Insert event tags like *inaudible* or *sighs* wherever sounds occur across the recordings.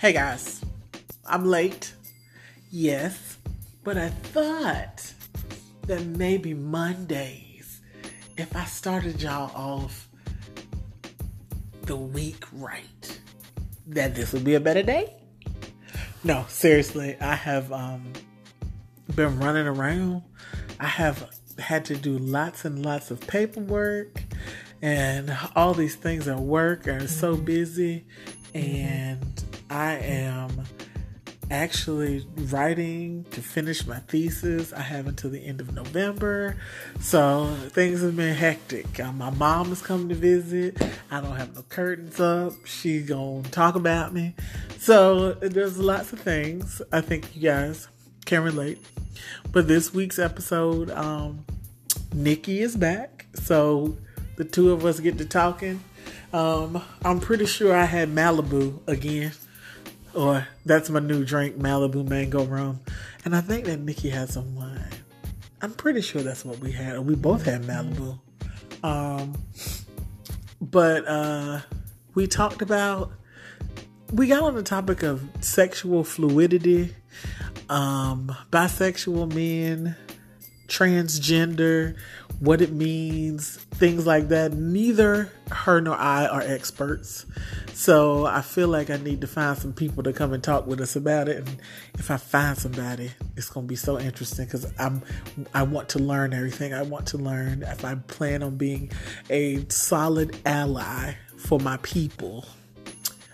Hey guys, I'm late. Yes, but I thought that maybe Mondays, if I started y'all off the week right, that this would be a better day. No, seriously, I have um, been running around. I have had to do lots and lots of paperwork and all these things at work are so busy and I am actually writing to finish my thesis. I have until the end of November. So things have been hectic. Uh, my mom is coming to visit. I don't have no curtains up. She's gonna talk about me. So there's lots of things I think you guys can relate. But this week's episode, um, Nikki is back. So the two of us get to talking. Um, I'm pretty sure I had Malibu again. Or that's my new drink, Malibu Mango Rum. And I think that Nikki had some wine. I'm pretty sure that's what we had. We both had Malibu. Um, but uh, we talked about, we got on the topic of sexual fluidity, um, bisexual men, transgender, what it means, things like that. Neither her nor I are experts. So I feel like I need to find some people to come and talk with us about it. And if I find somebody, it's going to be so interesting because I'm I want to learn everything. I want to learn if I plan on being a solid ally for my people.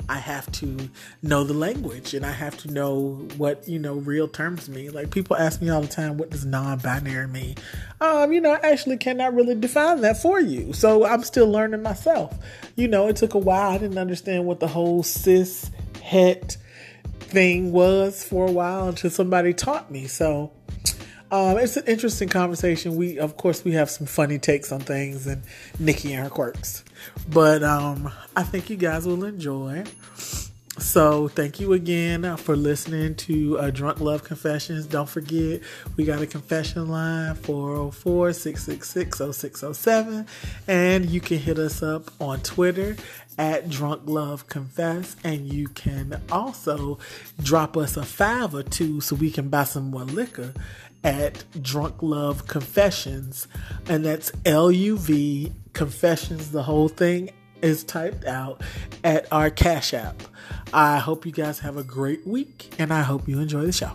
I have to know the language and I have to know what, you know, real terms mean. Like people ask me all the time, what does non-binary mean? Um, you know, I actually cannot really define that for you. So I'm still learning myself. You know, it took a while. I didn't understand what the whole cis het thing was for a while until somebody taught me. So um, it's an interesting conversation. We, of course, we have some funny takes on things and Nikki and her quirks, but um, I think you guys will enjoy. So, thank you again for listening to uh, Drunk Love Confessions. Don't forget, we got a confession line 404 666 0607. And you can hit us up on Twitter at Drunk Love Confess. And you can also drop us a five or two so we can buy some more liquor at Drunk Love Confessions, and that's L U V Confessions. The whole thing is typed out at our Cash App. I hope you guys have a great week, and I hope you enjoy the show.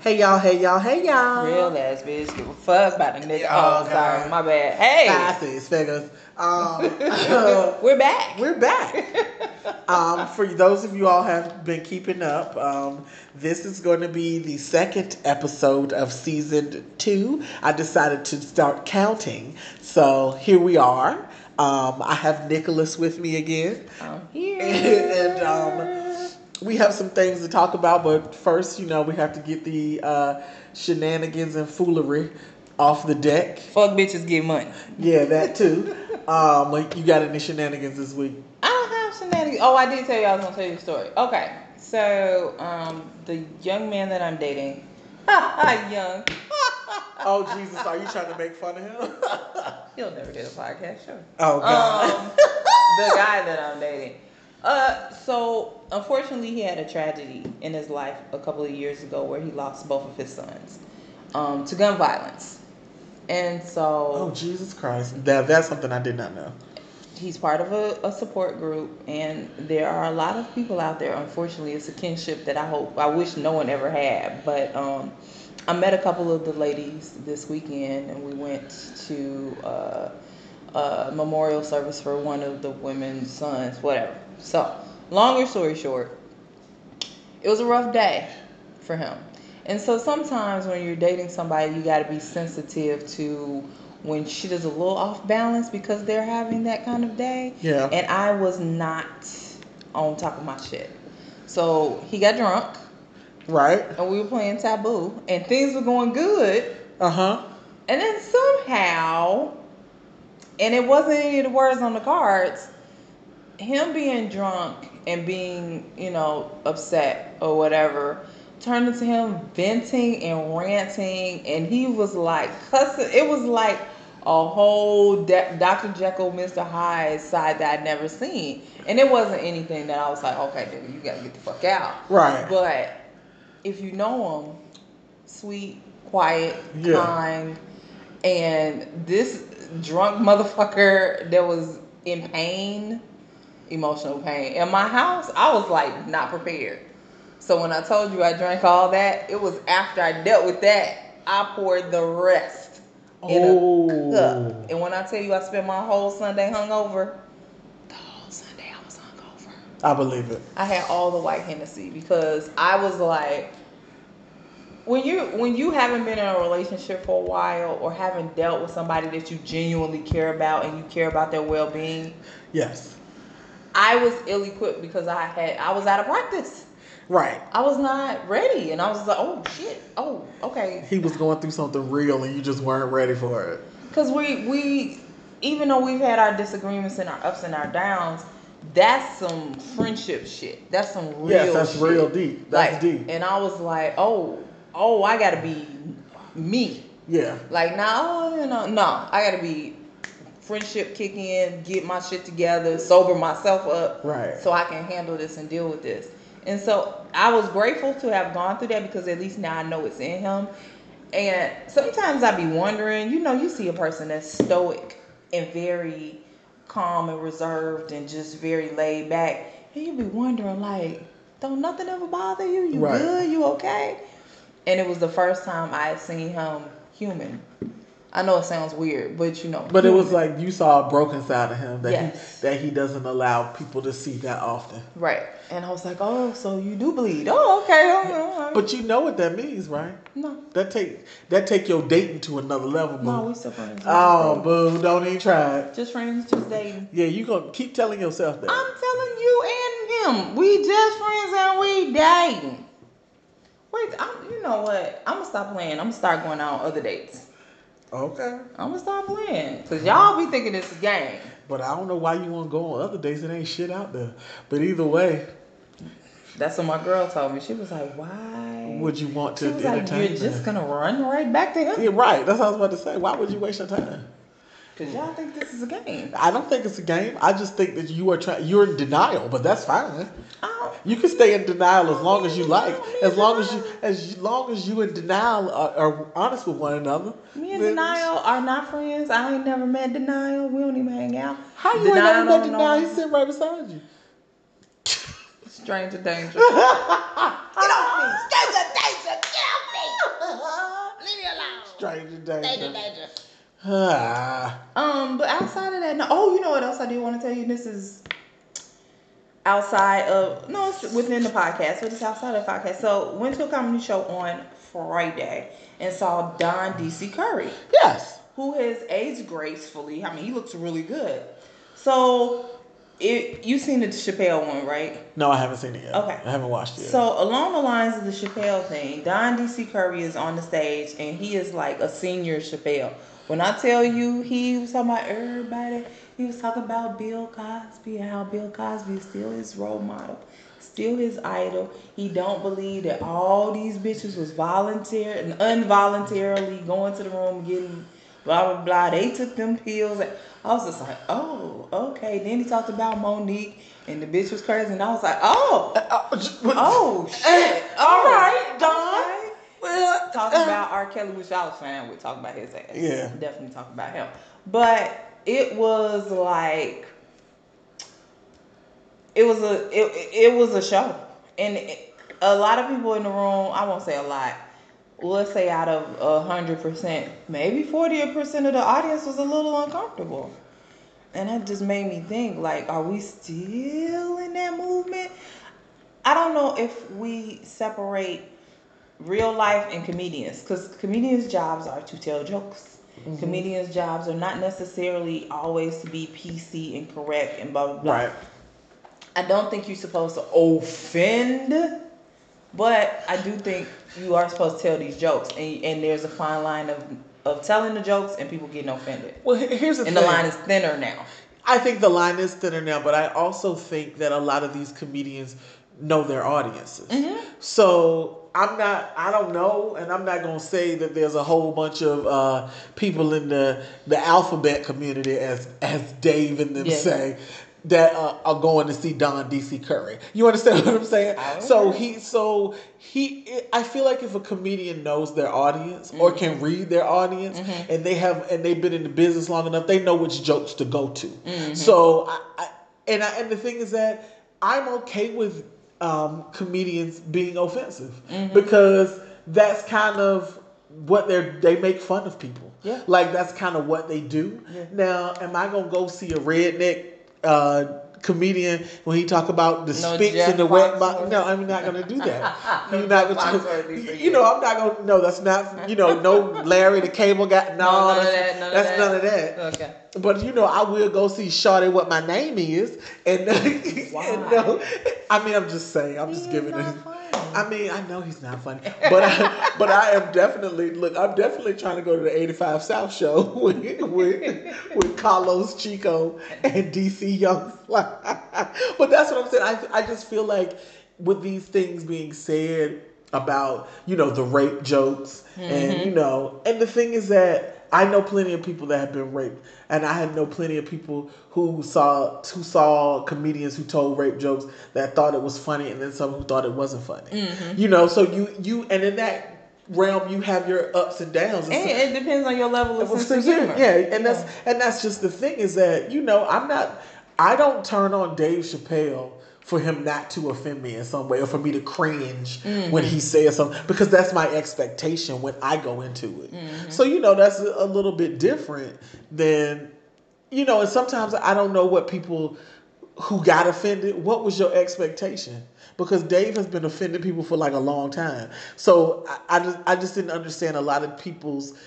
Hey y'all, hey y'all, hey y'all. Real ass bitch, give a fuck about the nigga. Oh, Oh, sorry, God. my bad. Hey, Five six figures. Um, *laughs* we're back. *laughs* We're back. *laughs* um, for those of you all have been keeping up, um, this is going to be the second episode of season two. I decided to start counting, so here we are. Um, I have Nicholas with me again, I'm here. *laughs* and um, we have some things to talk about. But first, you know, we have to get the uh, shenanigans and foolery off the deck. Fuck bitches get money. Yeah, that too. um, like, you got any shenanigans this week? I don't have shenanigans. Oh, I did tell you I was gonna tell you a story. Okay, so um, the young man that I'm dating, *laughs* young, *laughs* Oh Jesus, are you trying to make fun of him? *laughs* he'll never get a podcast show. oh God. Um, the guy that I'm dating. Uh, so unfortunately, he had a tragedy in his life a couple of years ago where he lost both of his sons um, to gun violence, and so oh Jesus Christ. That that's something I did not know. He's part of a, a support group and there are a lot of people out there unfortunately it's a kinship that i hope i wish no one ever had but um, i met a couple of the ladies this weekend and we went to uh, a memorial service for one of the women's sons whatever. So longer story short it was a rough day for him. And so sometimes when you're dating somebody you got to be sensitive to when shit is a little off balance because they're having that kind of day. Yeah. And I was not on top of my shit. So he got drunk Right? and we were playing taboo and things were going good. Uh-huh. And then somehow, and it wasn't any of the words on the cards, him being drunk and being, you know, upset or whatever turned into him venting and ranting and he was like cussing. It was like a whole De- Dr. Jekyll, Mr. Hyde side that I'd never seen, and it wasn't anything that I was like, okay, you gotta get the fuck out. Right. But if you know him, sweet, quiet, Yeah. kind, and this drunk motherfucker that was in pain, emotional pain. In my house, I was like not prepared. So when I told you I drank all that, it was after I dealt with that, I poured the rest in Oh. a cup. Oh. And when I tell you I spent my whole Sunday hungover, the whole Sunday I was hungover. I believe it. I had all the white Hennessy because I was like, when you when you haven't been in a relationship for a while or haven't dealt with somebody that you genuinely care about and you care about their well being, Yes. I was ill equipped because I had I was out of practice. Right. I was not ready, and I was like, oh shit, oh okay, He was going through something real and you just weren't ready for it. because we we even though we've had our disagreements and our ups and our downs. That's some friendship shit. That's some real. Yes, that's shit. real deep. That's like, deep. And I was like, oh, oh, I gotta be me. Yeah. Like, no, you know, no, I gotta be friendship kick in, get my shit together, sober myself up, Right. so I can handle this and deal with this. And so I was grateful to have gone through that because at least now I know it's in him. And sometimes I'd be wondering, you know, you see a person that's stoic and very calm and reserved and just very laid back, and you'd be wondering like, don't nothing ever bother you? You Right. good? You okay? And it was the first time I had seen him human. I know it sounds weird, but you know. But it was like you saw a broken side of him that Yes. he that he doesn't allow people to see that often. right. And I was like, oh, so you do bleed? Oh, okay. all right. But you know what that means, right? no, That take that take your dating to another level, boo. no, we still friends. Oh, boo! Don't even try it. just friends, just dating. Yeah, you gonna keep telling yourself that. I'm telling you and him, we just friends and we dating. Wait, I'm, you know what? I'm gonna stop playing. I'm gonna start going out on other dates. Okay, I'm gonna stop playing, cause y'all be thinking it's a game. but I don't know why you want to go on other dates. It ain't shit out there. But either way, That's what my girl told me. She was like, "Why would you want to?" She was like, "You're just gonna run right back to him, Yeah, right. That's what I was about to say. Why would you waste your time? Cause y'all think this is a game." I don't think it's a game. I just think that you are trying. You're in denial, but that's fine. I You can stay in denial as long as you like, as long as you as long as you in denial are, are honest with one another. me and Denial are not friends. I ain't never met Denial. We don't even hang out. How you ain't never met don't denial? He's sitting right beside you. Stranger danger. *laughs* Get off me! Stranger danger. Get off me. *laughs* Leave me alone. Stranger danger. Stranger danger. *sighs* Um, but outside of that, no. Oh, you know what else I do want to tell you? This is outside of no, it's within the podcast, but it's outside of the podcast. So went to a comedy show on Friday and saw Don DC Curry, yes. who has aged gracefully. I mean, he looks really good. So it you seen the Chappelle one, right? No, I haven't seen it yet. Okay. I haven't watched it. Yet. So along the lines of the Chappelle thing, Don DC Curry is on the stage and he is like a senior Chappelle. When I tell you he was talking about everybody, he was talking about Bill Cosby and how Bill Cosby is still his role model, still his idol. He don't believe that all these bitches was volunteer and involuntarily going to the room getting blah blah blah. They took them pills. I was just like, oh, okay. Then he talked about Mo'Nique and the bitch was crazy, and I was like, oh. Uh, uh, oh shit! *laughs* all oh, right, Oh, Don. Well, Talking uh, about R. Kelly, which I was fine with talking about his ass. Yeah. definitely talking about him. But it was like it was a it, it was a show, and it, a lot of people in the room. I won't say a lot. Let's say out of a hundred percent, maybe forty percent of the audience was a little uncomfortable. And that just made me think, like, are we still in that movement? I don't know if we separate real life and comedians, because comedians' jobs are to tell jokes. Comedians' jobs are not necessarily always to be PC and correct and blah blah blah. right. I don't think you're supposed to offend, but I do think you are supposed to tell these jokes, and, and there's a fine line of of telling the jokes and people getting offended. Well, here's the And thing. the line is thinner now. I think the line is thinner now, but I also think that a lot of these comedians know their audiences. Mm-hmm. So I'm not. I don't know, and I'm not gonna say that there's a whole bunch of uh, people in the the alphabet community, as as Dave and them say, that uh, are going to see Don DC Curry. You understand what I'm saying? So he, so he. I feel like if a comedian knows their audience or Mm-hmm. can read their audience, and they have and they've been in the business long enough, they know which jokes to go to. Mm-hmm. So I, I and I, and the thing is that I'm okay with um, comedians being offensive Mm-hmm. because that's kind of what they're they make fun of people. Yeah. Like that's kind of what they do. Yeah. Now, am I gonna go see a redneck uh, comedian when he talk about the No spits and the wet? Bo- Foxworth? no, I'm not gonna do that. *laughs* No You're not gonna. *laughs* You you. know, I'm not gonna. No, that's not. You know, no Larry the Cable Guy. No, No, none of that's, that, none of that's that. none of that. Okay. But you know, I will go see Shawty what my name is, and, *laughs* and no, I mean, I'm just saying, I'm just giving it. I mean, I know he's not funny, but I, but I am definitely look. I'm definitely trying to go to the 85 South show *laughs* with with, with Karlous Chico and DC Young *laughs* But that's what I'm saying. I I just feel like with these things being said about you know the rape jokes and mm-hmm. you know, and the thing is that. I know plenty of people that have been raped, and I have know plenty of people who saw who saw comedians who told rape jokes that thought it was funny, and then some who thought it wasn't funny. Mm-hmm. You know, so you you and in that realm you have your ups and downs. And it depends on your level of sense humor. Yeah, and that's Yeah. and that's just the thing is that you know I'm not I don't turn on Dave Chappelle for him not to offend me in some way or for me to cringe Mm-hmm. when he says something because that's my expectation when I go into it. Mm-hmm. So you know that's a, little bit different than you know, and sometimes I don't know what people who got offended. What was your expectation? Because Dave has been offending people for like a long time. So I, I just I just didn't understand a lot of people's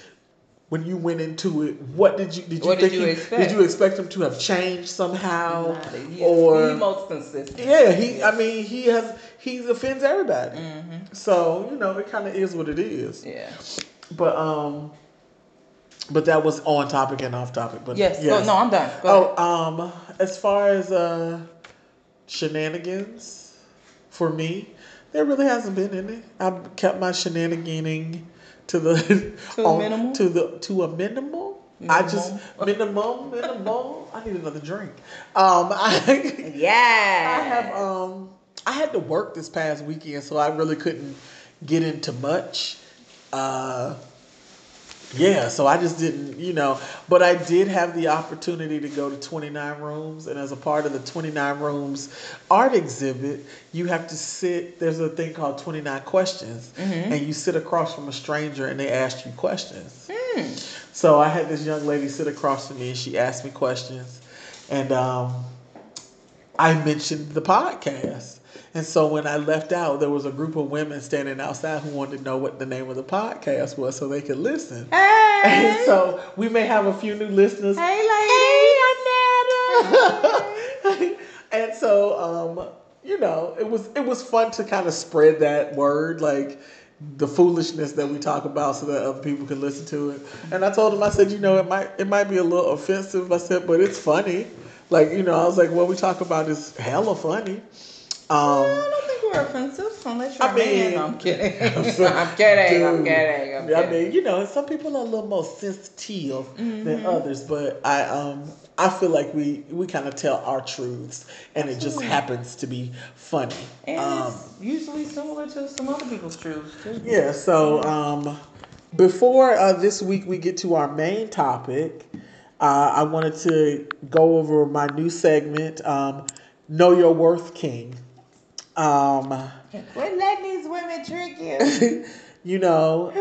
when you went into it. What did you did you What did think you he- expect? did you expect him to have changed somehow he, or he most consistent. yeah he I mean he has he offends everybody. Mm-hmm. So you know it kind of is what it is. Yeah. But um, but that was on topic and off topic. But Yes. Go, no, I'm done. Go ahead. Oh, um, as far as uh, shenanigans for me, there really hasn't been any. I've kept my shenaniganing to the *laughs* To a *laughs* minimum? to the to a minimal. I just Minimum? minimum minimum. I need another drink. Um, I *laughs* yeah. I have um I had to work this past weekend, so I really couldn't get into much. Uh yeah, so I just didn't, you know, but I did have the opportunity to go to 29 rooms and as a part of the 29 rooms art exhibit, you have to sit there's a thing called 29 questions and you sit across from a stranger and they ask you questions. So I had this young lady sit across from me and she asked me questions and um I mentioned the podcast. And so when I left out, there was a group of women standing outside who wanted to know what the name of the podcast was so they could listen. Hey. And so we may have a few new listeners. hey, ladies. lady. *laughs* and so um, you know, it was it was fun to kind of spread that word, like the foolishness that we talk about so that other people can listen to it. And I told him, I said, you know, it might it might be a little offensive. I said, but it's funny. Like, you know, I was like, what we talk about is hella funny. Um, I don't think we're offensive unless you're I a man. mean- No, *laughs* I'm kidding. I'm kidding. I'm kidding. I'm kidding. I'm I mean, you know, some people are a little more sensitive than Mm-hmm. others, but I um I feel like we we kind of tell our truths, and it just happens to be funny. And Um, it's usually similar to some other people's truths too. yeah. So um, before uh, this week we get to our main topic, uh, I wanted to go over my new segment, um, "Know Your Worth, King." Um, Quit letting these women trick you. *laughs* you know,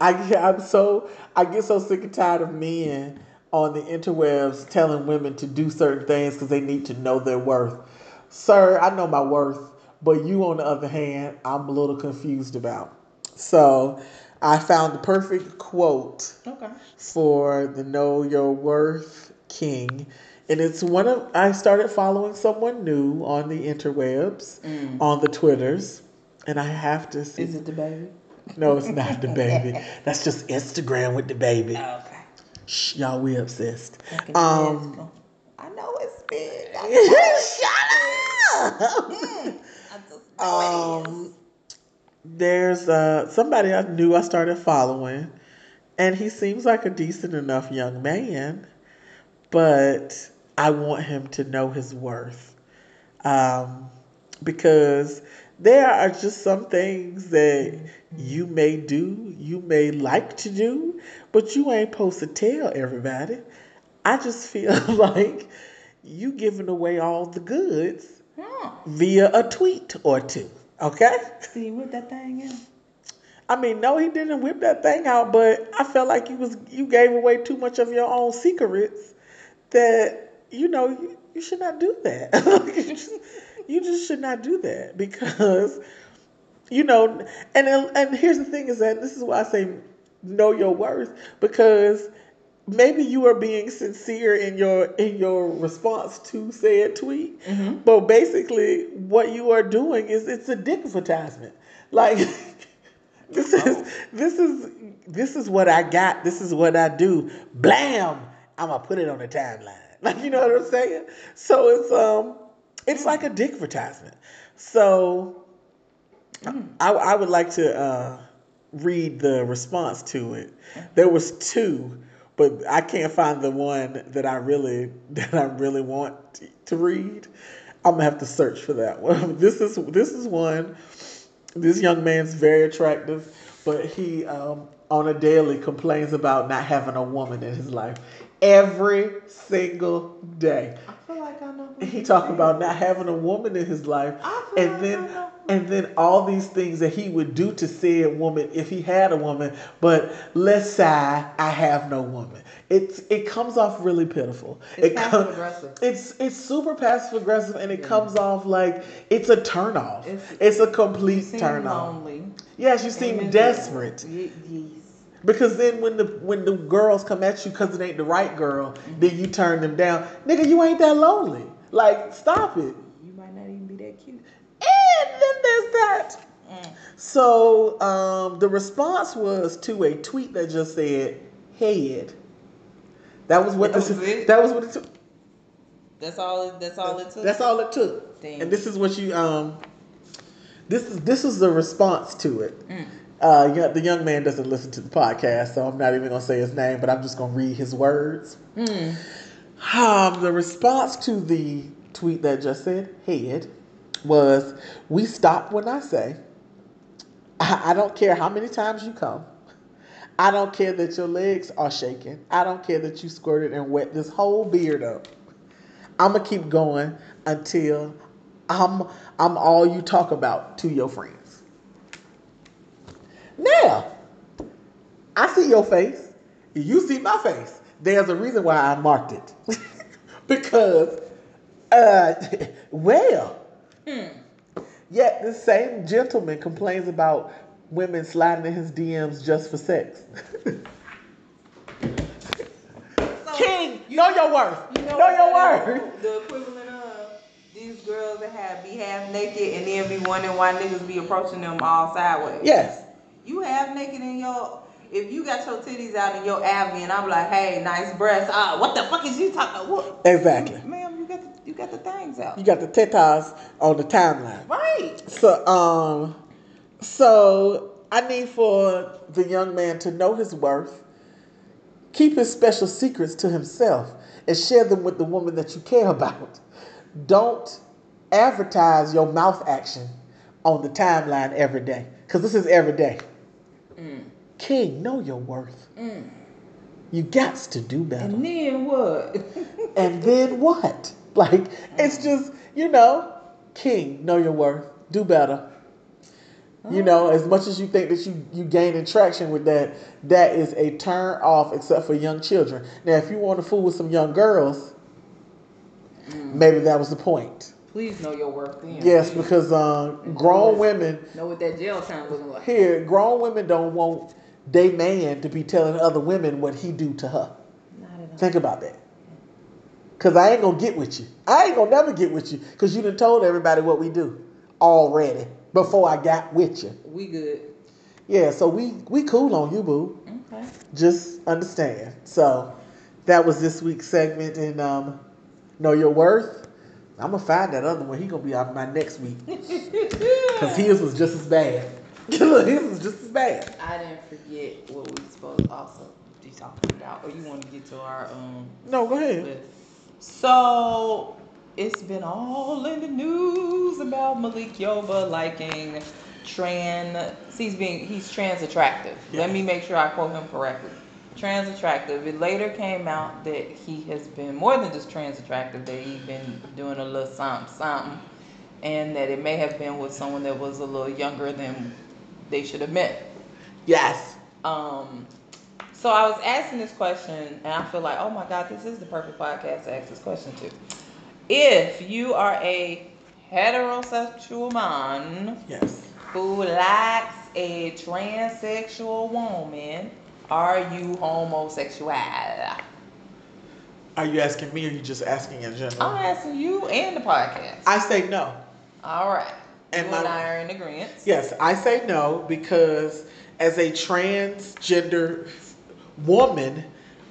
I I'm so I get so sick and tired of men on the interwebs telling women to do certain things because they need to know their worth. Sir, I know my worth, but you on the other hand, I'm a little confused about. So I found the perfect quote okay. for the Know Your Worth King. And it's one of I started following someone new on the interwebs, on the Twitters, and I have to see Is it the baby? no, it's not the baby. *laughs* That's just Instagram with the baby. Okay. Shh, y'all, we obsessed. Um. I know it's big. I *laughs* Shut up. I just know it is. Um, there's uh, somebody I knew I started following, and he seems like a decent enough young man, but I want him to know his worth. Um, because there are just some things that you may do, you may like to do, but you ain't supposed to tell everybody. I just feel *laughs* like you giving away all the goods Hmm. via a tweet or two. Okay? See what that thing is? I mean, no, he didn't whip that thing out, but I felt like you was you gave away too much of your own secrets that you know you, you should not do that. *laughs* you, just, you just should not do that because you know. And and here's the thing is that this is why I say know your worth because maybe you are being sincere in your in your response to said tweet, mm-hmm. but basically what you are doing is it's a dick advertisement. Like *laughs* this is oh. this is this is what I got. This is what I do. Blam! I'm gonna put it on the timeline. *laughs* Like you know what I'm saying? So it's um it's like a dick advertisement. So I, I would like to uh, read the response to it. There was two, but I can't find the one that I really *laughs* that I really want to read. I'm gonna have to search for that one. *laughs* This is this is one. This young man's very attractive, but he um, on a daily complains about not having a woman in his life every single day. I feel like I know. He talked about not having a woman in his life, and like then and then all these things that he would do to said woman if he had a woman. But let's say I have no woman. It's it comes off really pitiful. It's it passive aggressive. It's it's super passive aggressive, and it comes off like it's a turn off. It's, It's- a complete turn off. lonely. Yes, you seem Amen. desperate. Ye- Yes. Because then when the when the girls come at you because it ain't the right girl, Mm-hmm. then you turn them down. Nigga, you ain't that lonely. Like, stop it. You might not even be that cute. And then there's that. Mm. So um, the response was to a tweet that just said head. That was what That this. was it? That was what it took. That's all. That's all it took. That's all it took. Dang. And this is what you um. This is this is the response to it. Mm. Uh, the young man doesn't listen to the podcast, so I'm not even gonna say his name, but I'm just gonna read his words. Mm. Um, the response to the tweet that just said head was, "We stop when I say. I, I don't care how many times you come. I don't care that your legs are shaking. I don't care that you squirted and wet this whole beard up. I'm gonna keep going until I'm I'm all you talk about to your friends. Now, I see your face. You see my face. There's a reason why I marked it. *laughs* because, uh, *laughs* well, yet the same gentleman complains about women sliding in his DMs just for sex. King, know your worth. You know, know your worth. The equivalent of these girls that have be half naked and then be wondering why niggas be approaching them all sideways. Yes. You have naked in your. If you got your titties out in your abby and I'm like, hey, nice breasts. Ah, what the fuck is you talking? What? Exactly. Ma'am, you got the you got the things out. You got the tetas on the timeline. Right. So, um, so I need for the young man to know his worth, keep his special secrets to himself, and share them with the woman that you care about. Don't advertise your mouth action on the timeline every day, because this is every day. Mm. King, know your worth. Mm. You got to do better. And then what? *laughs* And then what? Like, it's mm. just, you know, king, know your worth, do better. You know, as much as you think that you you gaining traction with that, that is a turn off, except for young children. Now, if you want to fool with some young girls, maybe that was the point. Please know your worth then. Yes, because um, grown women Know what that jail time looking like. here, grown women don't want they man to be telling other women what he do to her. Not at all. Think about that. Cause I ain't gonna get with you. I ain't gonna never get with you. Cause you done told everybody what we do already before I got with you. We good. Yeah, so we we cool on you, boo. Okay. Just understand. So that was this week's segment in um, Know Your Worth. I'm gonna find that other one. He gonna be on my next week. *laughs* Cause his was just as bad. *laughs* this is just as bad. I didn't forget what we supposed to also be talking about. Or you want to get to our um No, go ahead. list. So it's been all in the news about Malik Yoba liking trans. He's being he's trans attractive. Yeah. Let me make sure I quote him correctly. Trans attractive. It later came out that he has been more than just trans attractive. That he's been doing a little something something, and that it may have been with someone that was a little younger than they should have met. Yes. Um, so I was asking this question, and I feel like, oh my God, this is the perfect podcast to ask this question to. If you are a heterosexual man Yes. who likes a transsexual woman, are you homosexual? Are you asking me or are you just asking in general? I'm asking you and the podcast. I say no. All right. And you my- and I are in agreement. Yes, I say no because as a transgender woman,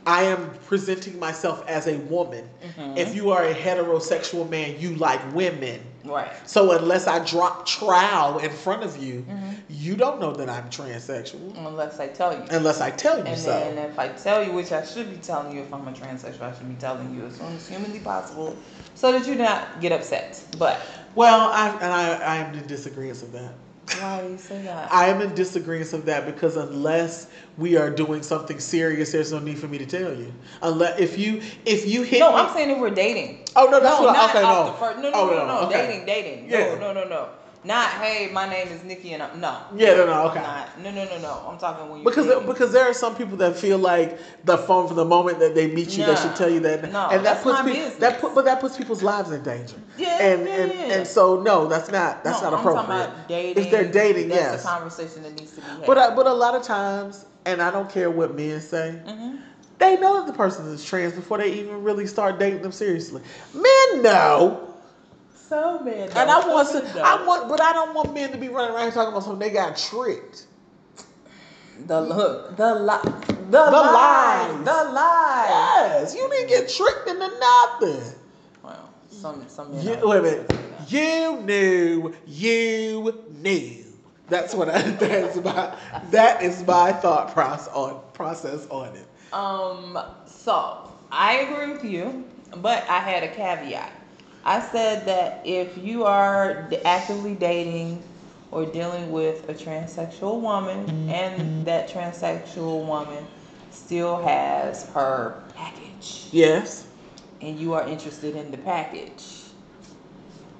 I am presenting myself as a woman. Mhm. If you are a heterosexual man, you like women. Right. So unless I drop trowel in front of you, Mhm. you don't know that I'm transsexual Unless I tell you. unless I tell you so. And so. then if I tell you, which I should be telling you if I'm a transsexual, I should be telling you as soon as humanly possible so that you do not get upset. But well, I and I, I am in disagreement of that. Why do you say that? I am in disagreement of that because unless we are doing something serious, there's no need for me to tell you. Unless if you if you hit no, me, I'm saying if we're dating. oh no, that's no, what I, not okay, no. first. No, no, oh, no, no, no. okay. Dating, dating. Yeah. No, no, no, no. Not hey, my name is Nikki and I'm no. Yeah, no, no, okay. Not, no, no, no, no. I'm talking when you Because because there are some people that feel like the phone from the moment that they meet you, they should tell you that, No, and that that's puts my people business. that put but that puts people's lives in danger. Yeah, and yeah, and, yeah. and so no, that's not that's no, not I'm talking appropriate. about dating. If they're dating, that's yes. a conversation that needs to be had. But I, but a lot of times, and I don't care what men say, Mhm. they know that the person is trans before they even really start dating them seriously. Men know. So man, And I want to, I want, but I don't want men to be running around here talking about something they got tricked. The look, the lie. the, The lies, lies. the lies. Yes, you didn't get tricked into nothing. Well, some some men. You, wait a minute. You knew, you knew. That's what I. *laughs* That's my. That is my thought process on process on it. Um. So I agree with you, but I had a caveat. I said that if you are actively dating or dealing with a transsexual woman, and that transsexual woman still has her package. Yes. and you are interested in the package,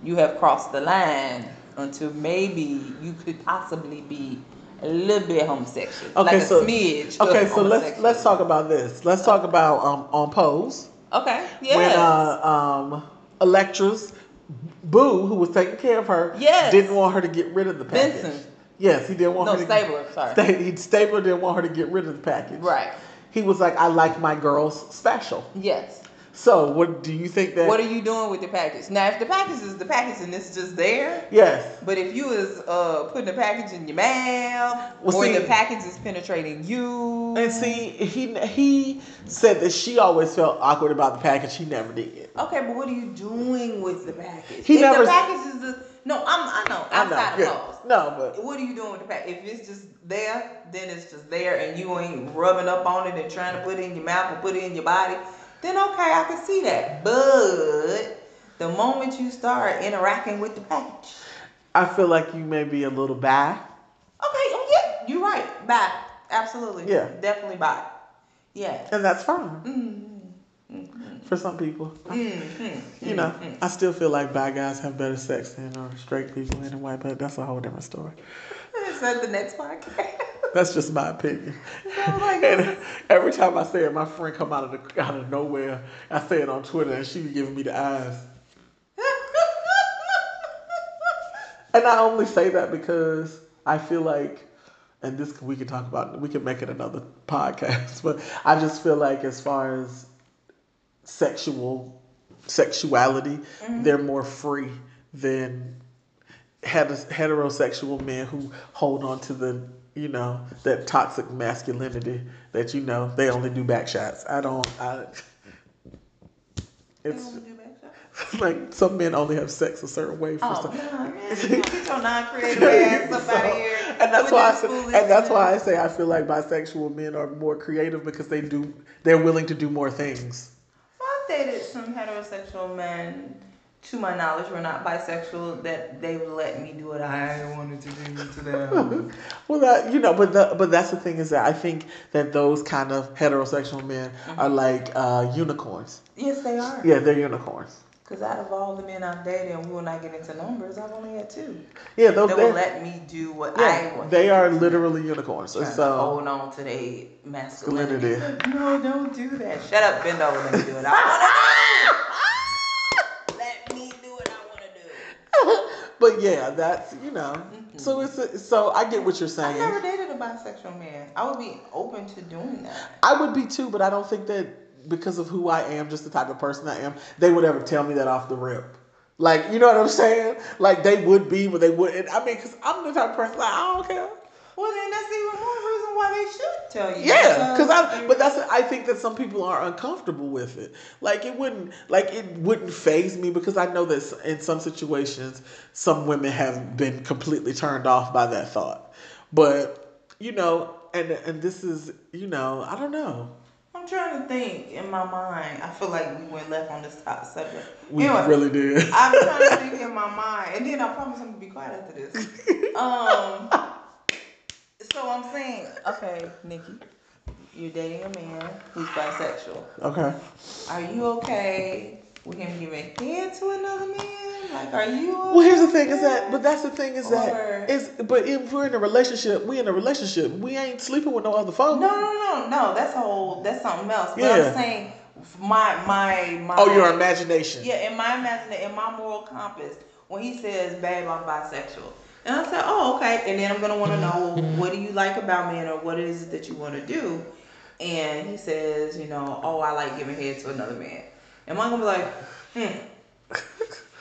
you have crossed the line until maybe you could possibly be a little bit homosexual, Okay, like a so smidge. okay, so let's let's talk about this. Let's talk about um on Pose Okay, yes, when uh um Elektra's boo who was taking care of her Yes. didn't want her to get rid of the package. Benson. Yes, he didn't want No, her to Stabler, sorry. Sta- he Stabler didn't want her to get rid of the package. right. He was like, I like my girls special. Yes. So what do you think that What are you doing with the package? Now, if the package is the package and it's just there, Yes. but if you is uh putting the package in your mouth, Well, or see- the package is penetrating you, And see, he he said that she always felt awkward about the package. He never did. Okay, but what are you doing with the package? He if never- the package is the no, I'm I know I know. outside of pause. No, but What are you doing with the package? If it's just there, then it's just there, and you ain't rubbing up on it and trying to put it in your mouth or put it in your body. Then okay, I can see that. But the moment you start interacting with the package, I feel like you may be a little bi. okay, oh yeah, you're right. Bye. Absolutely. Yeah. Definitely bye. Yeah. And that's fine Mm-hmm. for some people. Mm-hmm. You know, I still feel like bi guys have better sex than or straight people anyway, but that's a whole different story. Is that the next podcast? That's just my opinion. Oh my *laughs* and every time I say it, my friend come out of the out of nowhere. I say it on Twitter, and she be giving me the eyes. And I only say that because I feel like, and this we can talk about. We can make it another podcast, *laughs* but I just feel like as far as sexual sexuality, mm-hmm. they're more free than heterosexual men who hold on to the you know that toxic masculinity that you know they only do back shots. I don't. I. It's *laughs* like some men only have sex a certain way for Oh, some. no, man. *laughs* Get your non-creative ass up out *laughs* of here. and that's why I say, and that's why I say I feel like bisexual men are more creative because they do they're willing to do more things. I've dated some heterosexual men. To my knowledge, were not bisexual. That they would let me do what I wanted to do to them. *laughs* Well, that you know, but the, but that's the thing is that I think that those kind of heterosexual men are like uh, unicorns. yes, they are. Yeah, they're unicorns. Because out of all the men I've dated, and we will not get into numbers, I've only had two. Yeah, those They will let me do what I want. they to are literally unicorns. Trying to So hold on to their masculinity. Masculinity. *laughs* No, don't do that. Shut up, bend over, let me do it. I *laughs* want to but yeah, that's you know. Mm-hmm. So it's a, so I get what you're saying. I saying. never dated a bisexual man. I would be open to doing that. I would be too, but I don't think that because of who I am, just the type of person I am, they would ever tell me that off the rip. Like, you know what I'm saying? Like they would be, but they wouldn't. I mean, because I'm the type of person like I don't care. Well, then that's even more reason why they should tell you. Yeah, because I. But that's. I think that some people are uncomfortable with it. Like it wouldn't. Like it wouldn't phase me because I know that in some situations, some women have been completely turned off by that thought. But you know, and and this is you know, I don't know. I'm trying to think in my mind. I feel like we went left on this top subject. We Anyway, really did. I'm trying to *laughs* think in my mind, and then I promise I'm gonna be quiet after this. *laughs* Um, so I'm saying, okay, Nikki, you're dating a man who's bisexual. okay. Are you okay with him giving head to another man? Like, are you? Well, here's the thing: is that, but that's the thing is Or- that is, but if we're in a relationship, we in a relationship. We ain't sleeping with no other folks. No, no, no, no. That's a whole. That's something else. But Yeah. I'm saying, my my my. Oh, your imagination. Yeah, in my imagination, in my moral compass, when he says, "Babe, I'm bisexual," and I said, "Oh, okay," and then I'm gonna want to mm-hmm. know mm-hmm. what do you like about men, or uh, what is it that you want to do, and he says, you know, "Oh, I like giving head to another man," am I gonna be like, hmm? *laughs*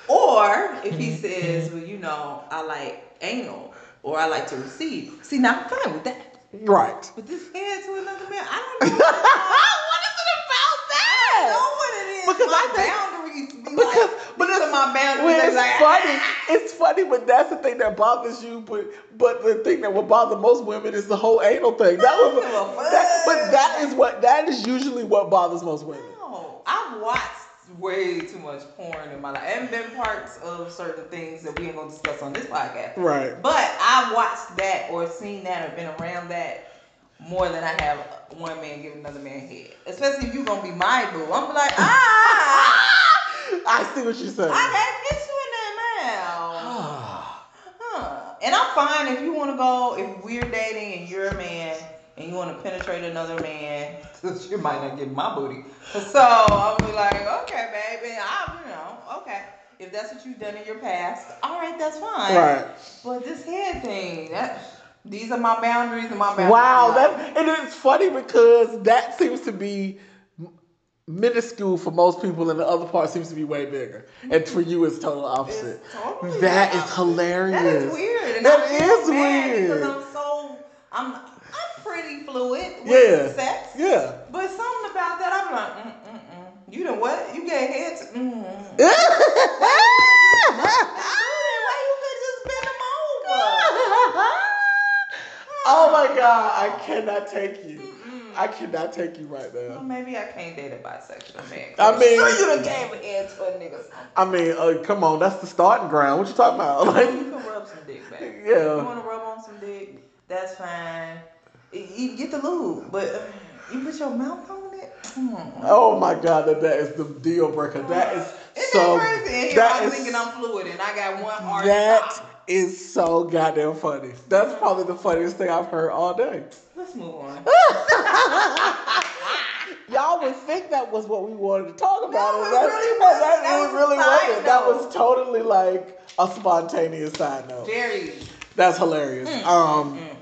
Or if he mm-hmm. says, well, you know, I like anal, or I like to receive. See, now I'm fine with that. Right. But this head to another man, I don't *laughs* know. what is it about that? I don't know what it is. Because my I think- boundaries be Because, like, these it's my boundaries. Well, it's like, *laughs* funny. It's funny, but that's the thing that bothers you. But but the thing that would bother most women is the whole anal thing. That was, that, but that is what that is usually what bothers most women. No, I've watched way too much porn in my life, and been parts of certain things that we ain't gonna discuss on this podcast. Right. But I've watched that or seen that or been around that more than I have one man giving another man head. Especially if you gonna be my boo. I'm like, ah, *laughs* I see what you're saying. I gotta get you in that *sighs* mouth. Huh. And I'm fine if you want to go, if we're dating and you're a man and you want to penetrate another man, because *laughs* you might not get my booty. So I'll be like, okay, baby, I, you know, okay. If that's what you've done in your past, all right, that's fine. Right. But this head thing, that these are my boundaries and my boundaries. Wow, that and it's funny because that seems to be minuscule for most people, and the other part seems to be way bigger. And for you, it's total opposite. It's totally That is opposite. hilarious. That is weird. And That is weird. Because I'm so I'm I'm pretty fluid with Yeah. sex. Yeah. But something about that, I'm like, mm mm mm. You know what? You get heads. Mm. *laughs* Why you could just bend them over? *laughs* oh my god, I cannot take you. I cannot take you right Well, now. maybe I can't date a bisexual man. I mean- sure you done gave a head to a I mean, uh, come on, that's the starting ground. What you talking about? Like, you can rub some dick, baby. Yeah. You want to rub on some dick? That's fine. You- get the lube, but uh, you put your mouth on it. Come on. oh my god, that that is the deal breaker. That is Isn't so. that crazy? That I'm is- thinking I'm fluid and I got one hard That stop. Is so goddamn funny. That's probably the funniest thing I've heard all day. Let's move on. *laughs* Y'all would think that was what we wanted to talk about. No, that, really and wasn't. that, That it was really wasn't. That was totally like a spontaneous side note. Very. That's hilarious. Mm, um, mm.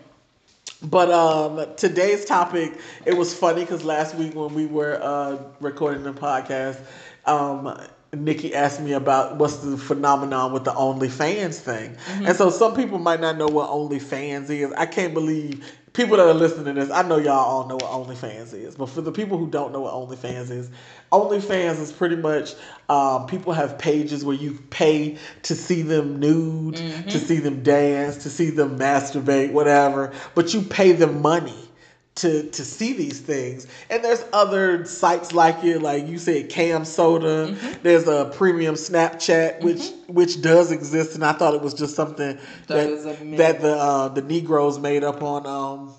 But um, today's topic, it was funny because last week when we were uh, recording the podcast, um, Nikki asked me about what's the phenomenon with the OnlyFans thing. Mm-hmm. And so some people might not know what OnlyFans is. I can't believe people that are listening to this, I know y'all all know what OnlyFans is, but for the people who don't know what OnlyFans is, OnlyFans is pretty much um, people have pages where you pay to see them nude, mm-hmm. to see them dance, to see them masturbate, whatever, but you pay them money to to see these things. And there's other sites like it, like you said, CamSoda. Mm-hmm. There's a premium Snapchat, which mm-hmm. which does exist, and I thought it was just something that that, that the uh, the Negroes made up on um,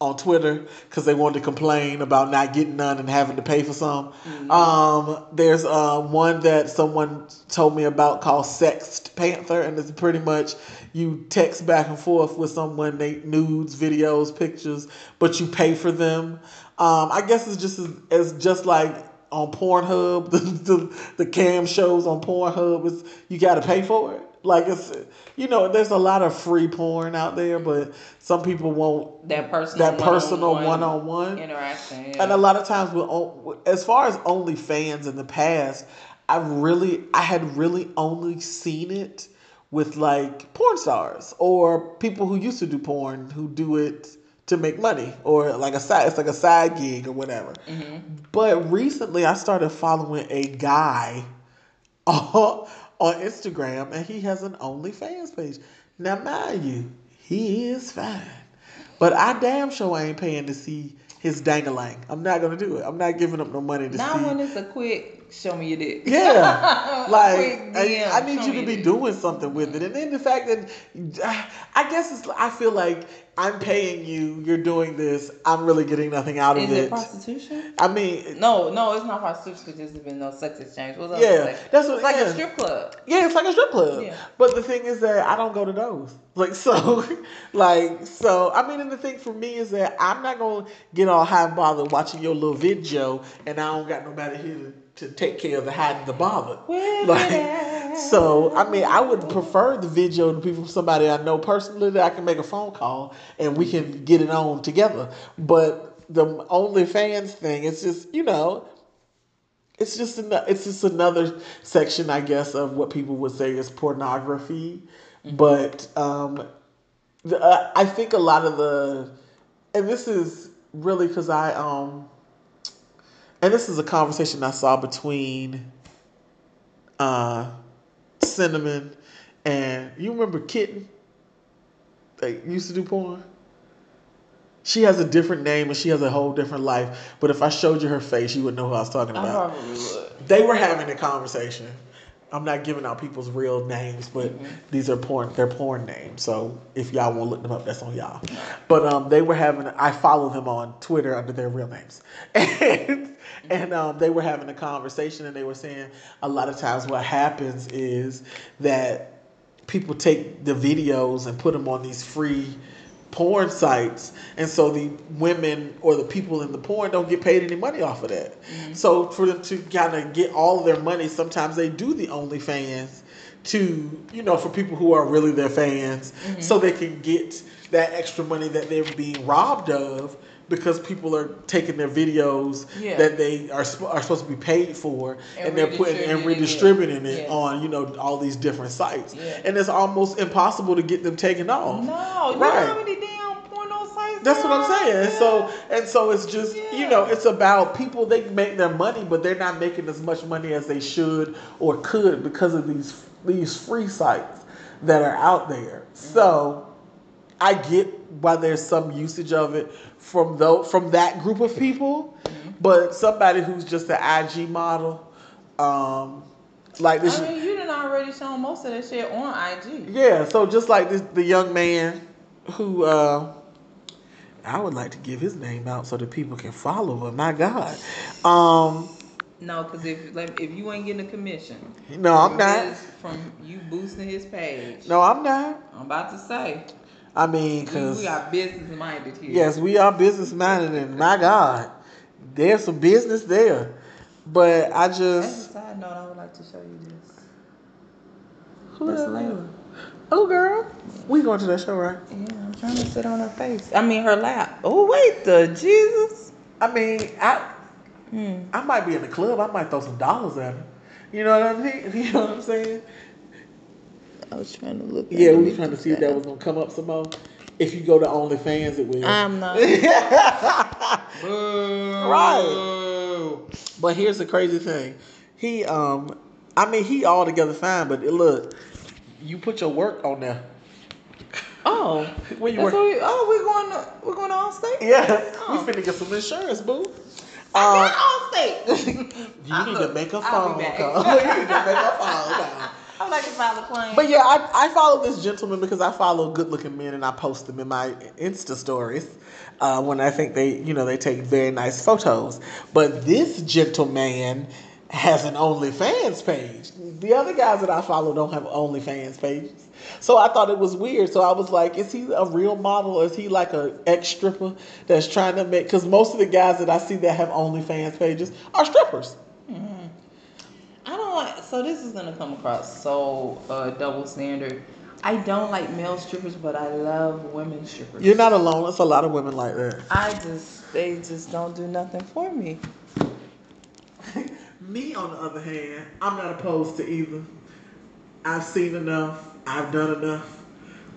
on Twitter because they wanted to complain about not getting none and having to pay for some. Mm-hmm. Um, there's uh, one that someone told me about called SextPanther, and it's pretty much you text back and forth with someone, they nudes, videos, pictures, but you pay for them. Um, I guess it's just as, as just like on Pornhub, *laughs* the, the, the cam shows on Pornhub, is you got to pay for it. Like it's, you know, there's a lot of free porn out there, but some people want that personal that personal one on one interaction. Yeah. And a lot of times, with as far as OnlyFans in the past, I really, I had really only seen it with like porn stars or people who used to do porn who do it to make money or like a side, it's like a side gig or whatever. Mm-hmm. But recently, I started following a guy. *laughs* on Instagram, and he has an OnlyFans page. Now, mind you, he is fine, but I damn sure ain't paying to see his dangalang. I'm not gonna do it. I'm not giving up no money to not see. Not when it's a quick show me your dick. Yeah, *laughs* like I, I, need you to be doing something with it, and then the fact that I guess it's. I feel like I'm paying you. You're doing this. I'm really getting nothing out of it. Is it prostitution? I mean, no, no, it's not prostitution because there's been no sex exchange. What's up? Yeah, that's what, it's like yeah. a strip club. Yeah, it's like a strip club. Yeah. But the thing is that I don't go to those. Like so, *laughs* like so. I mean, and the thing for me is that I'm not gonna get all high and bothered watching your little video, and I don't got nobody here to to take care of the hiding the bother. *laughs* Like, so I mean, I would prefer the video to be from somebody I know personally that I can make a phone call and we can get it on together. But the OnlyFans thing, it's just you know, it's just an, it's just another section, I guess, of what people would say is pornography. Mm-hmm. But um, the, uh, I think a lot of the, and this is really because I um and this is a conversation I saw between uh, Cinnamon and you remember Kitten? They used to do porn. She has a different name and she has a whole different life. But if I showed you her face, you would know who I was talking about. They were having a conversation. I'm not giving out people's real names, but mm-hmm. these are porn. They're porn names. So if y'all want to look them up, that's on y'all. But um, they were having. I follow them on Twitter under their real names, *laughs* and *laughs* and um, they were having a conversation, and they were saying a lot of times what happens is that people take the videos and put them on these free porn sites and so the women or the people in the porn don't get paid any money off of that mm-hmm. so for them to kind of get all of their money sometimes they do the onlyfans to you know for people who are really their fans mm-hmm. so they can get that extra money that they're being robbed of because people are taking their videos yeah. that they are, are supposed to be paid for and, and they're putting and redistributing it, it on you know all these different sites yeah. and it's almost impossible to get them taken off no right how many damn porno sites that's what i'm saying yeah. so and so it's just you know it's about people they make their money but they're not making as much money as they should or could because of these these free sites that are out there mm-hmm. so I get why there's some usage of it from though from that group of people, mm-hmm. but somebody who's just an IG model, um, like this. I mean, you didn't already show most of that shit on IG. Yeah, so just like this, the young man who. Uh, I would like to give his name out so that people can follow him. My God. Um, no, because if like, if you ain't getting a commission, no, I'm not. From you boosting his page. No, I'm not. I'm about to say. I mean, because we, are business minded here. Yes, we are business minded, and my God, there's some business there. But I just. As a side note, I would like to show you this. Who That's. Oh, girl, we going to that show, right? Yeah, I'm trying to sit on her face. I mean, her lap. Oh, wait, the Jesus. I mean, I. Hmm. I might be in the club. I might throw some dollars at her. You know what I mean? *laughs* You know what I'm saying? I was trying to look. Yeah, we were trying to see if that was gonna come up some more. If you go to OnlyFans, it will. I'm not. *laughs* right. But here's the crazy thing. He um I mean he altogether fine, but look, you put your work on there. Oh, *laughs* Where you that's work? we, oh, we're going to we're going to Allstate. Yeah. Oh. We finna get some insurance, boo. I Um, got Allstate. *laughs* you I need to make a I'll phone call. you need to make a phone call. Like to a. But yeah, I, I follow this gentleman because I follow good looking men and I post them in my Insta stories uh, when I think they, you know, they take very nice photos. But this gentleman has an OnlyFans page. The other guys that I follow don't have OnlyFans pages. So I thought it was weird. So I was like, is he a real model or is he like a ex stripper that's trying to make? Because most of the guys that I see that have OnlyFans pages are strippers. I don't like. So this is gonna come across so uh, double standard. I don't like male strippers, but I love women strippers. You're not alone. It's a lot of women like that. I just they just don't do nothing for me. *laughs* Me, on the other hand, I'm not opposed to either. I've seen enough. I've done enough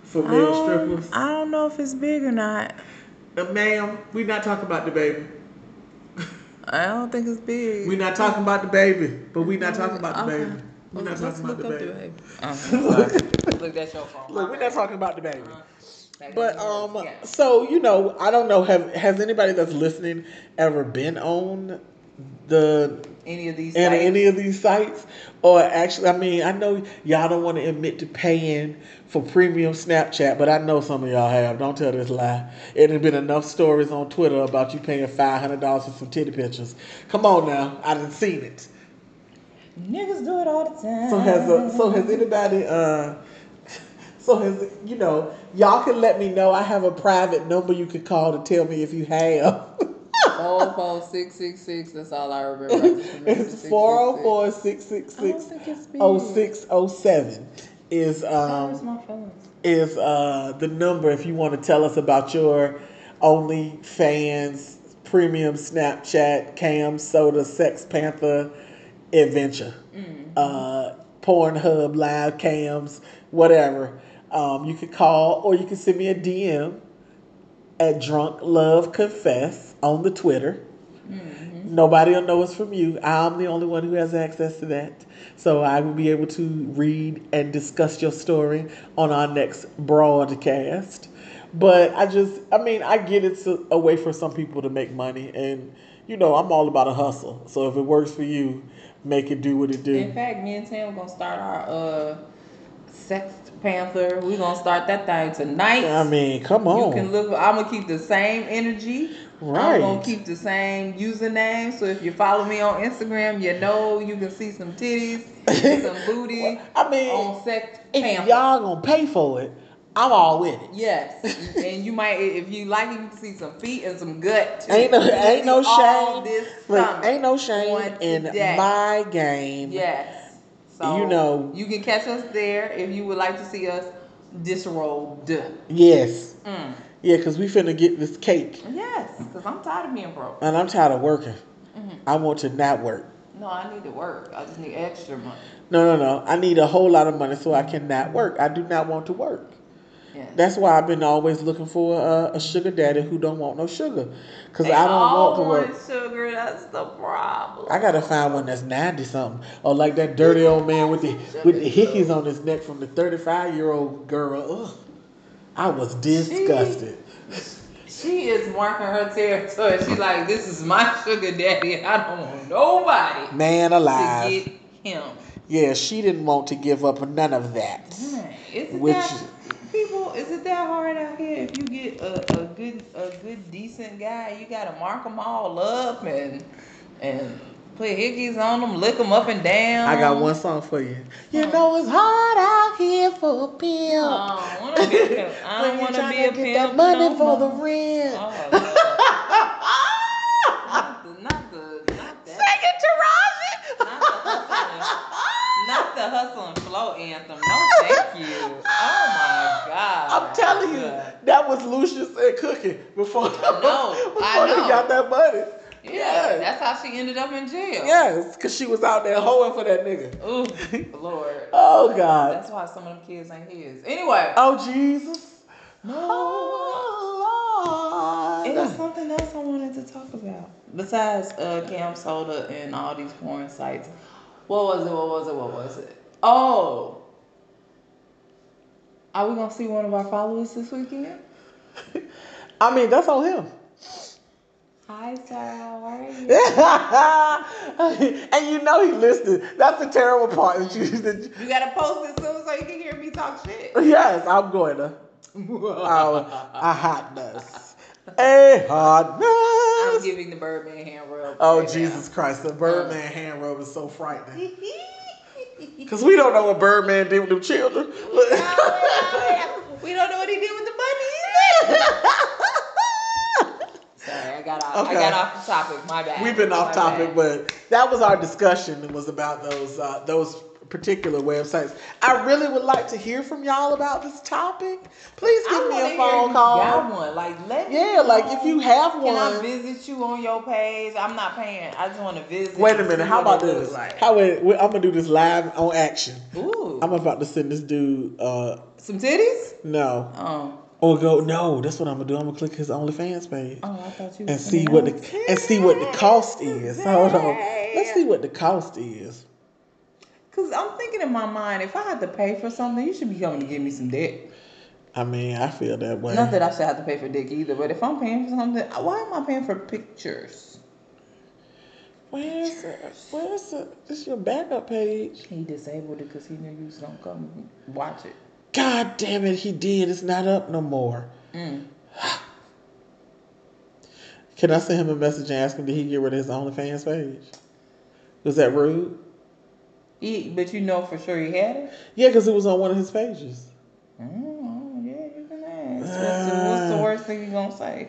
for male strippers. I don't know if it's big or not. Uh, ma'am, we're not talking about the baby. I don't think it's big. We're not talking about the baby, but we're not talking about the Okay. baby. We're not Let's talking about the look up baby. Oh, *laughs* I'm. Look, that's your phone. Look, we're not talking about the baby. Back But um, yeah. so you know, I don't know. Have has anybody that's listening ever been on the any of these in sites? any of these sites? Or actually i mean i know y'all don't want to admit to paying for premium snapchat but i know some of y'all have. Don't tell this lie. It has been enough stories on twitter about you paying $500 for some titty pictures. Come on now i done seen it. Niggas do it all the time. so has a, so has anybody uh *laughs* so has you know y'all can let me know. I have a private number you can call to tell me if you have *laughs* Four four six six six. That's all I remember. I remember it's 404 666 I don't think it's big. 0607 is um is uh the number if you want to tell us about your OnlyFans premium Snapchat CamSoda sex panther adventure uh Pornhub live cams whatever um you could call or you can send me a DM at drunk love confess on the Twitter Nobody will know it's from you. I'm the only one who has access to that. So I will be able to read and discuss your story on our next broadcast. But I just, I mean, I get it's a, a way for some people to make money. And, you know, I'm all about a hustle. So if it works for you, make it do what it do. In fact, me and Tam are gonna start our uh Sex Panther. We're gonna start that thing tonight. I mean, come on. You can look. I'm gonna keep the same energy. Right. I'm gonna keep the same username. So if you follow me on Instagram, you know you can see some titties, some *laughs* booty I mean, on Sex if Panther. y'all gonna pay for it, I'm all with it. Yes, and you might, if you like you can see some feet and some gut. Too. Ain't no, ain't no shame. This Look, ain't no shame in today. my game. Yes. So You know- you can catch us there if you would like to see us disrobed. Yes. Mm. Yeah, because we finna get this cake. Yes, because I'm tired of being broke. And I'm tired of working. Mhm. I want to not work. No, I need to work. I just need extra money. No, no, no. I need a whole lot of money so I can not work. I do not want to work. Yes. That's why I've been always looking for a, a sugar daddy who don't want no sugar. Because They I don't want to want sugar. That's the problem. I gotta find one that's ninety something, or like that dirty old man with the with the hickeys on his neck from the thirty five year old girl. Ugh, I was disgusted. She is marking her territory. She like, this is my sugar daddy. I don't want nobody Man to alive. get him. Yeah, she didn't want to give up none of that. Man, Which- that people? Is it that hard out here? If you get a, a good, a good, decent guy, you gotta mark them all up and and put hickeys on them, lick them up and down. I got one song for you. You uh-huh. know it's hard out here for a pimp. Oh, I don't wanna be a pimp. I don't wanna be a pimp. that money no for the rent. Oh, *laughs* Lord. not the, not the, not that. Sing it, Taraji. Not the hustle, not the hustle and flow anthem. No, thank you. *laughs* Oh my God. I'm telling you, that was Lucious and Cookie before, *laughs* know, before I they got that money. Yeah, that's how she ended up in jail. Yes, because she was out there hoeing for that nigga. Ooh, *laughs* Lord. Oh, God. That's why some of them kids ain't his. Anyway, Oh, Jesus. No. It was something else I wanted to talk about. Besides uh, CamSoda and all these porn sites. What was it? What was it? What was it? Oh. Are we gonna see one of our followers this weekend? *laughs* I mean, that's on him. Hi, Sarah. How are you? *laughs* and you know he listened. That's the terrible part. That you, that you gotta post it soon so you can hear me talk shit. Yes, I'm going to. *laughs* oh, a hotness. A hotness. *laughs* I'm giving the Birdman hand rub. Oh, right Jesus now. Christ. The Birdman uh. hand rub is so frightening. *laughs* Because we don't know what Birdman did with them children. we don't know what he did with the bunny *laughs* Sorry, I got off. Okay. I got off the topic. My bad. We've been off My topic, bad. but that was our discussion. It was about those uh, those particular websites. I really would like to hear from y'all about this topic. Please give me a phone call. Got one? Like let yeah, like if you have one. Can I visit you on your page? I'm not paying. I just want to visit. Wait a minute. How about this? Like. How we, I'm gonna do this live on action. Ooh. I'm about to send this dude uh, some titties. No. Oh. Or go no, that's what I'm gonna do. I'm gonna click his OnlyFans page. Oh, I thought you and see what the and see what the cost is. Hold on, let's see what the cost is. Cause I'm thinking in my mind, if I had to pay for something, you should be coming to give me some dick. I mean, I feel that way. Not that I should have to pay for dick either, but if I'm paying for something, why am I paying for pictures? Where's it? Where's it? This your backup page. He disabled it because he knew you was gonna come watch it. God damn it, he did. It's not up no more. Mm. Can I send him a message and ask him did he get rid of his OnlyFans page? Was that rude? He, but you know for sure he had it. Yeah, because it was on one of his pages. Oh yeah, you can ask. Uh, what's, the, what's, the, worst thing you gonna say?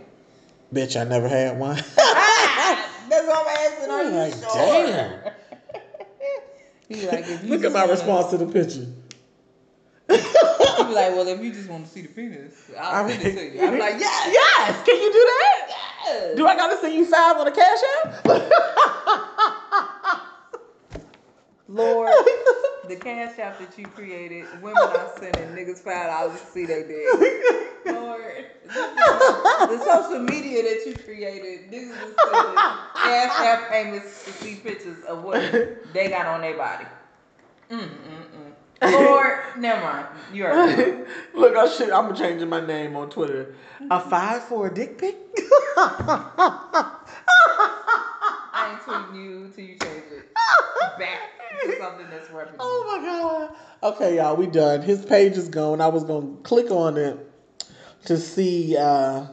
Bitch, I never had one. *laughs* That's what I'm asking. Are you like, sure? Damn. *laughs* he like, Look at my response to the picture. He'd be like, well, if you just want to see the penis, I'll send it to you. I'm like, yes, yes. Can you do that? Yes. Do I gotta send you five on a cash app? *laughs* Lord, *laughs* the cash app that you created, women are sending niggas five dollars to see they did. Lord, *laughs* the social media that you created, niggas are sending cash app payments to see pictures of what they got on their body. Mm mm mm. Lord, never mind. You are. *laughs* Look, I should. I'm changing my name on Twitter. A five for a dick pic. Ain't you till you change it *laughs* back to something that's reputable. Oh my god. Okay, y'all, we done. His page is gone. I was gonna click on it to see. uh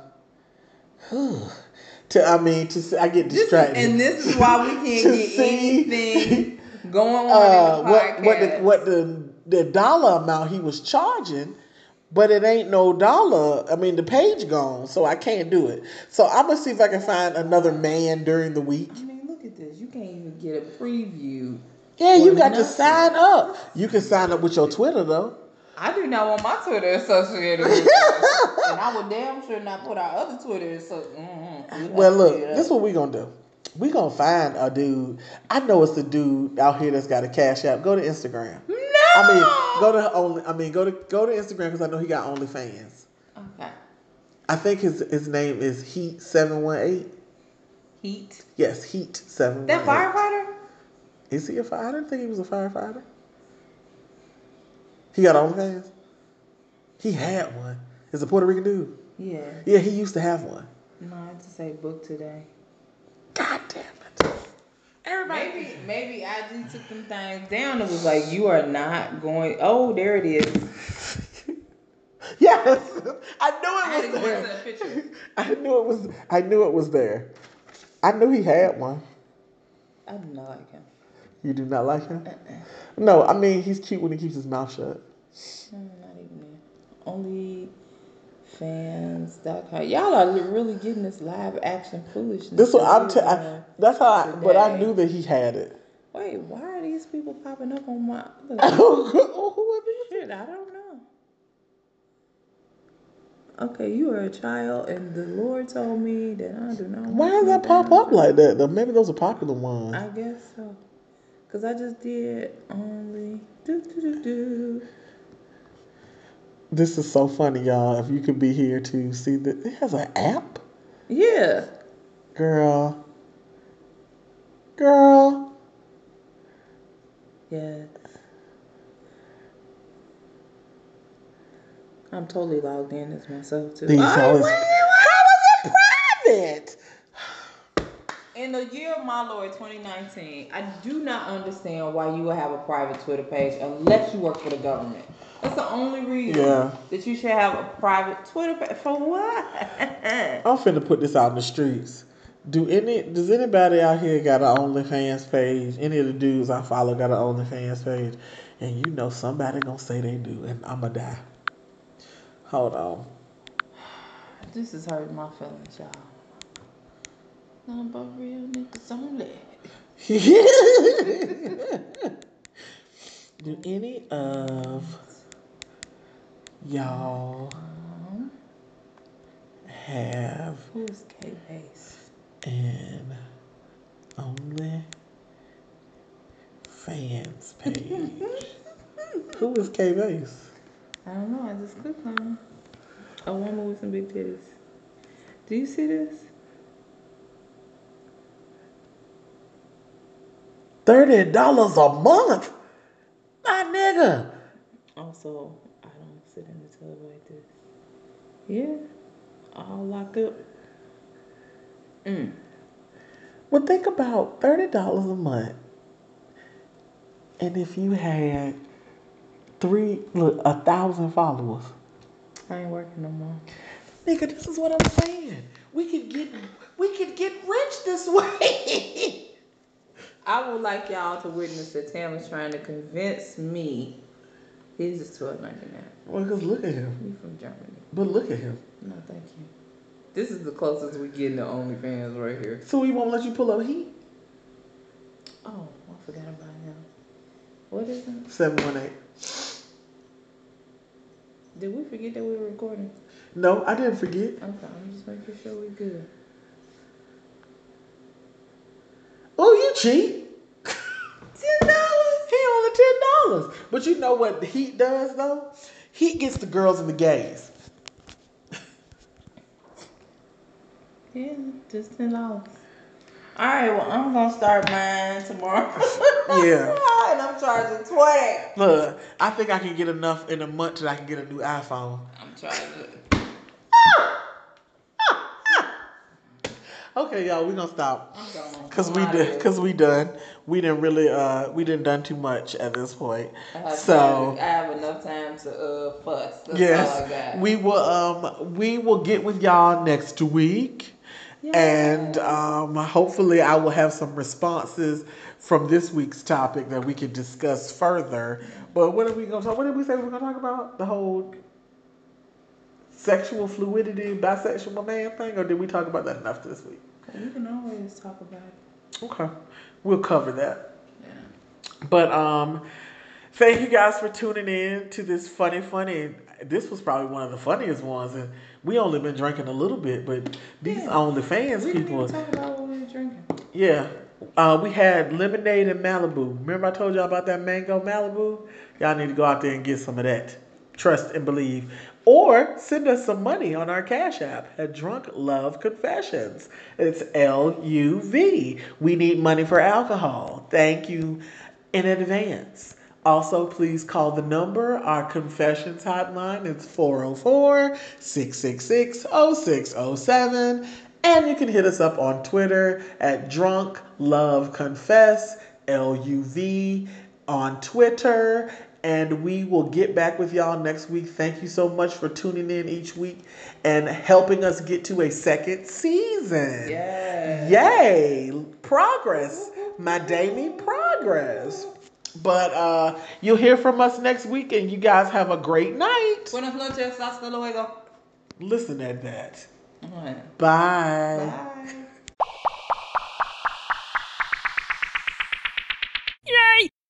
*sighs* to I mean to see, I get distracted. This is, and this is why we *laughs* can't get see, anything *laughs* going on uh, in the podcast. What, what the what the the dollar amount he was charging, but it ain't no dollar. I mean, the page gone, so I can't do it. So I'm gonna see if I can find another man during the week. This. You can't even get a preview. Yeah, you got nothing. to sign up. You can sign up with your Twitter though. I do not want my Twitter associated *laughs* with that. and I would damn sure not put our other Twitter. So, mm-hmm. well, look, this is what we're gonna do. We gonna find a dude. I know it's a dude out here that's got a cash app. Go to Instagram. No. I mean, go to only. I mean, go to go to Instagram because I know he got OnlyFans. Okay. I think his his name is Heat seven one eight. Heat. Yes, Heat seven. That firefighter. Is he a fire? I didn't think he was a firefighter. He got OnlyFans. He had one. Is a Puerto Rican dude. Yeah. Yeah, he used to have one. No, I just say book today. God damn it. Everybody. Maybe maybe IG took them things down. It was like you are not going. Oh, there it is. *laughs* yes, I knew it was there. *laughs* I knew it was. I knew it was there. I knew he had one. I do not like him. You do not like him? Uh-uh. No, I mean he's cute when he keeps his mouth shut. Mm, not even there. Only fans.com. Y'all are really getting this live action foolishness. This what I'm. T- I, that's how. I, but I knew that he had it. Wait, why are these people popping up on my? Oh, who are these? Shit, I don't know. Okay, you are a child, and the Lord told me that I do not. Why does that pop up like that? Though maybe those are popular ones. I guess so. Cause I just did only do do do do. This is so funny, y'all. If you could be here to see that it has an app, Yeah. girl. Girl. Yes. I'm totally logged in as myself too. These Ay, always- wait, How is it private? In the year of my Lord 2019, I do not understand why you would have a private Twitter page unless you work for the government. That's the only reason Yeah. that you should have a private Twitter page. For what? *laughs* I'm finna put this out in the streets. Do any does anybody out here got an OnlyFans page? Any of the dudes I follow got an OnlyFans page? And you know somebody gonna say they do, and I'ma die. Hold on. this is hurting my feelings, y'all. Nothing but real niggas only. *laughs* do any of y'all have Who is K Base? and only fans *laughs* page? Who is K Base? I don't know. I just clicked on a woman with some big titties. Do you see this? Thirty dollars a month, my nigga. Also, I don't sit in the tub like this. Yeah, all locked up. Mm. Well, think about thirty dollars a month, and if you had three, look, a thousand followers, I ain't working no more. nigga, this is what I'm saying. We could get, we could get rich this way. I would like y'all to witness that Tam is trying to convince me. His is twelve ninety nine. well, cause look at him. You from Germany? But look at him. No, thank you. This is the closest we get to OnlyFans right here. So he won't let you pull up heat. Oh, I forgot about him. What is it? Seven one eight. Did we forget that we were recording? No, I didn't forget. Okay, I'm just making sure we're good. Oh, you cheat. ten dollars. He only ten dollars. But you know what the Heat does though? Heat gets the girls and the gays. Yeah, just ten dollars. All right, well I'm gonna start mine tomorrow. *laughs* Yeah. *laughs* and I'm charging twenty. Look, I think I can get enough in a month that I can get a new iPhone. I'm charging. *laughs* Okay, y'all, we gonna stop. Going. Cause we did, cause we done. We didn't really, uh, we didn't done too much at this point. I So I have enough time to uh fuss. That's all I yes, got. we will. Um, we will get with y'all next week, and um, hopefully, I will have some responses from this week's topic that we can discuss further. But what are we gonna talk? What did we say we're gonna talk about? The whole sexual fluidity, bisexual man thing, or did we talk about that enough this week? we can always talk about it. Okay, we'll cover that. Yeah. But um, thank you guys for tuning in to this funny, funny. This was probably one of the funniest ones, and we only been drinking a little bit, but these Yeah. OnlyFans We didn't people, talk about what we were drinking. yeah. Uh, we had lemonade and Malibu. Remember I told y'all about that mango Malibu? Y'all need to go out there and get some of that. Trust and believe. Or send us some money on our Cash App at Drunk Love Confessions. It's L U V. We need money for alcohol. Thank you in advance. Also, please call the number, our confessions hotline. It's 404 666 0607. And you can hit us up on Twitter at Drunk Love Confess, L U V, on Twitter. And we will get back with y'all next week. Thank you so much for tuning in each week and helping us get to a second season. Yeah. Yay! Progress. My daily progress. But uh you'll hear from us next week and you guys have a great night. Buenas noches, hasta luego. Listen at that. Right. Bye. Bye.